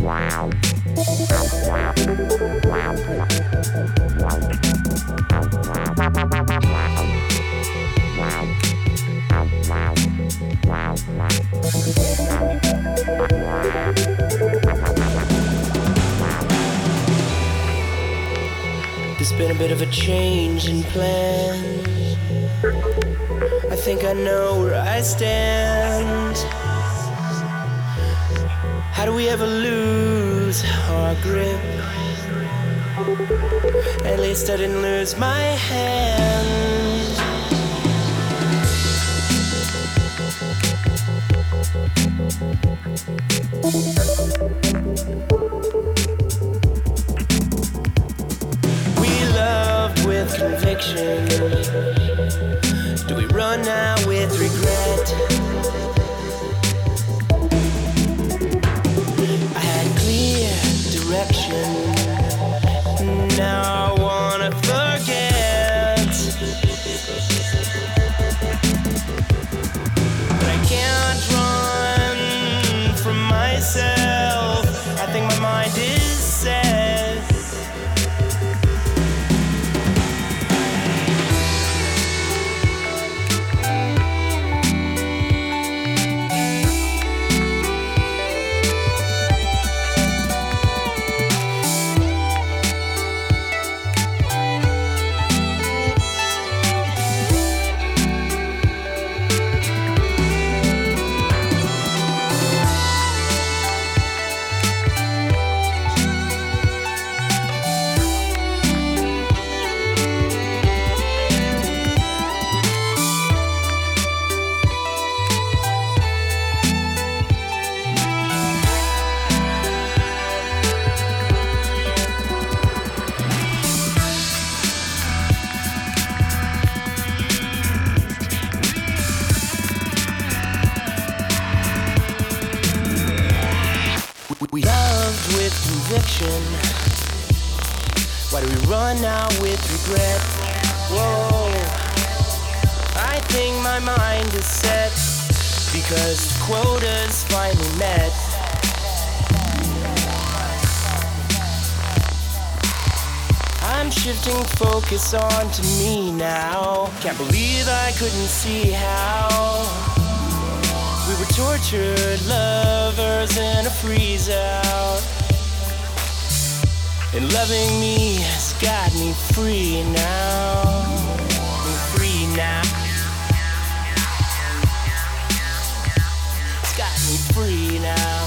Wow. Bit of a change in plan. I think I know where I stand. How do we ever lose our grip? At least I didn't lose my hand. Focus onto me now. Can't believe I couldn't see how. We were tortured lovers in a freeze out. And loving me has got me free now. I'm free now. It's got me free now.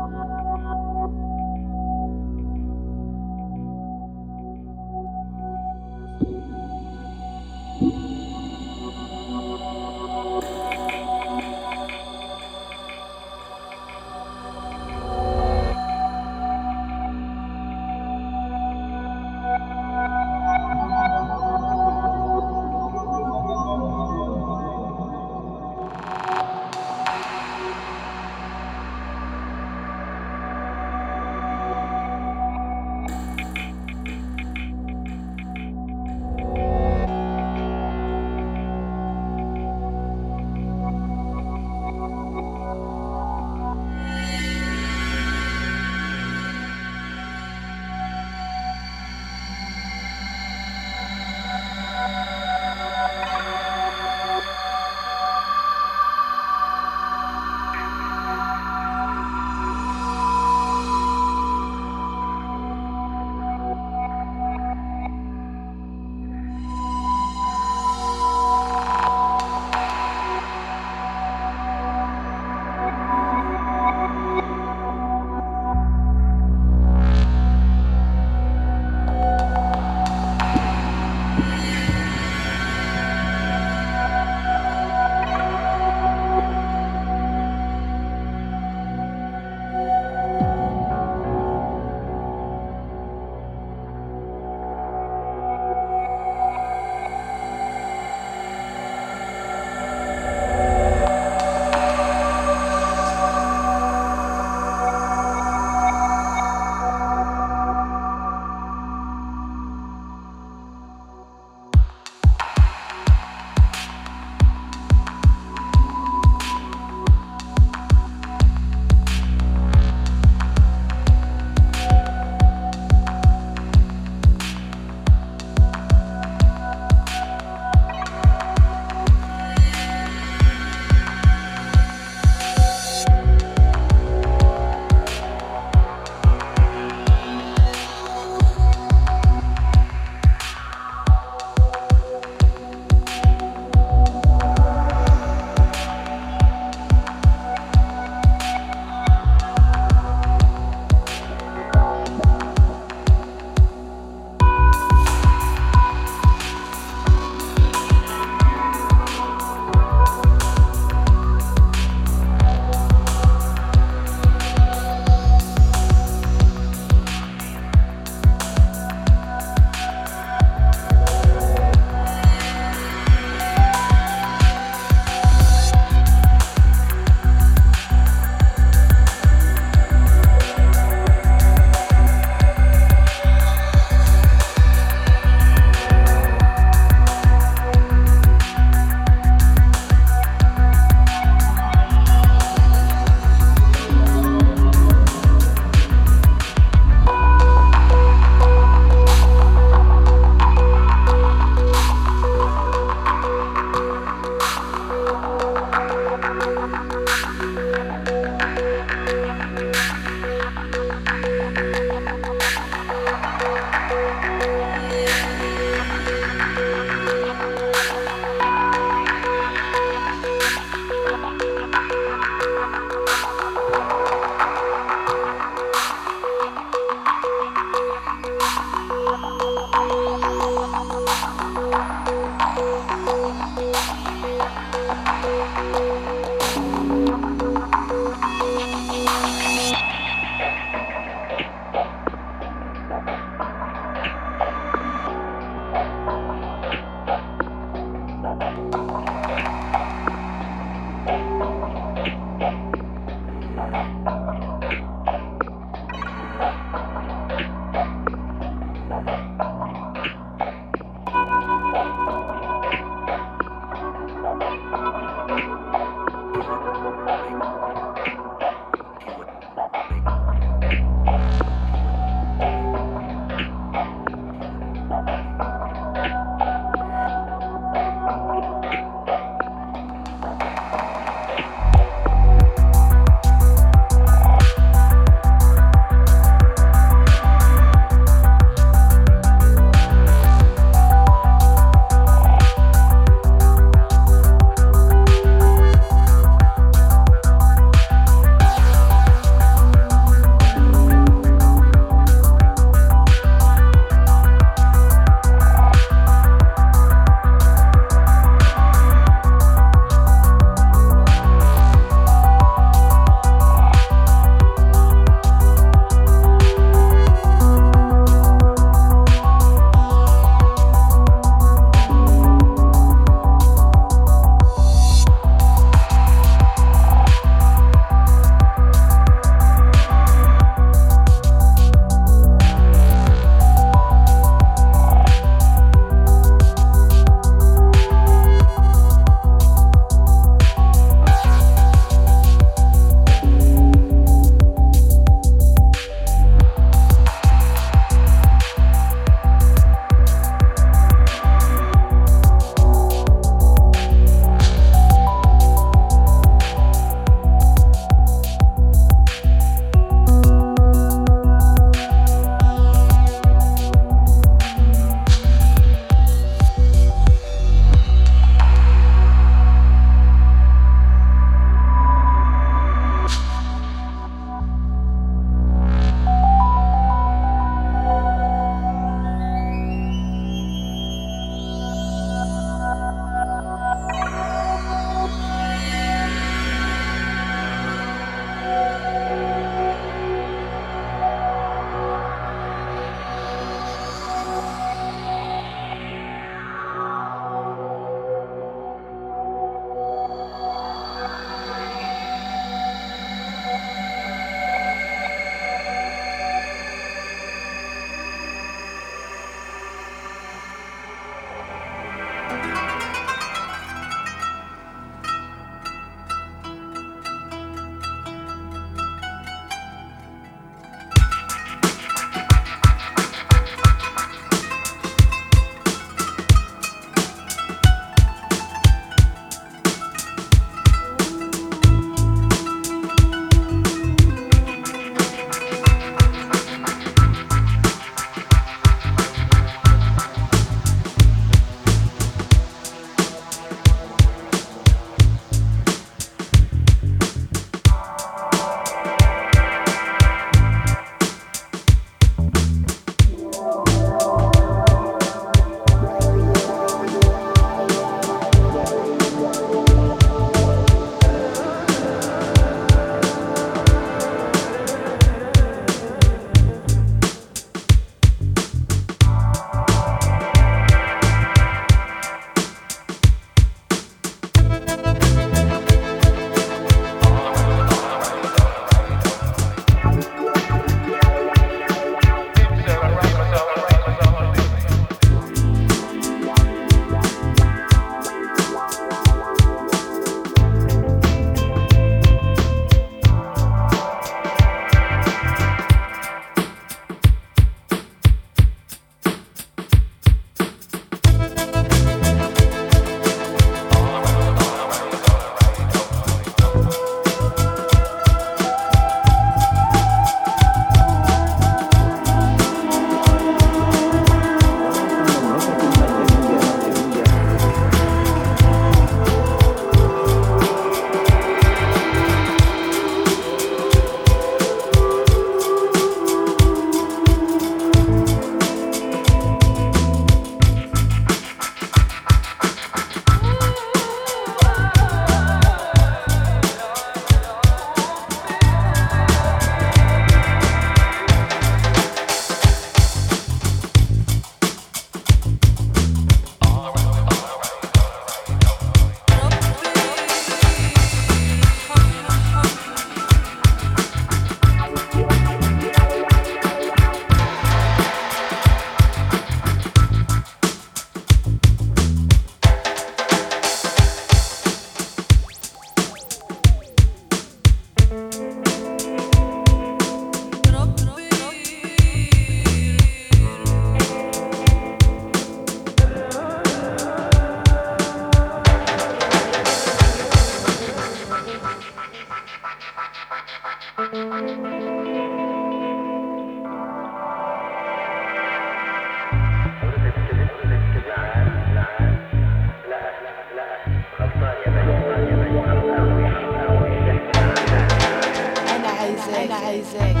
Isaac.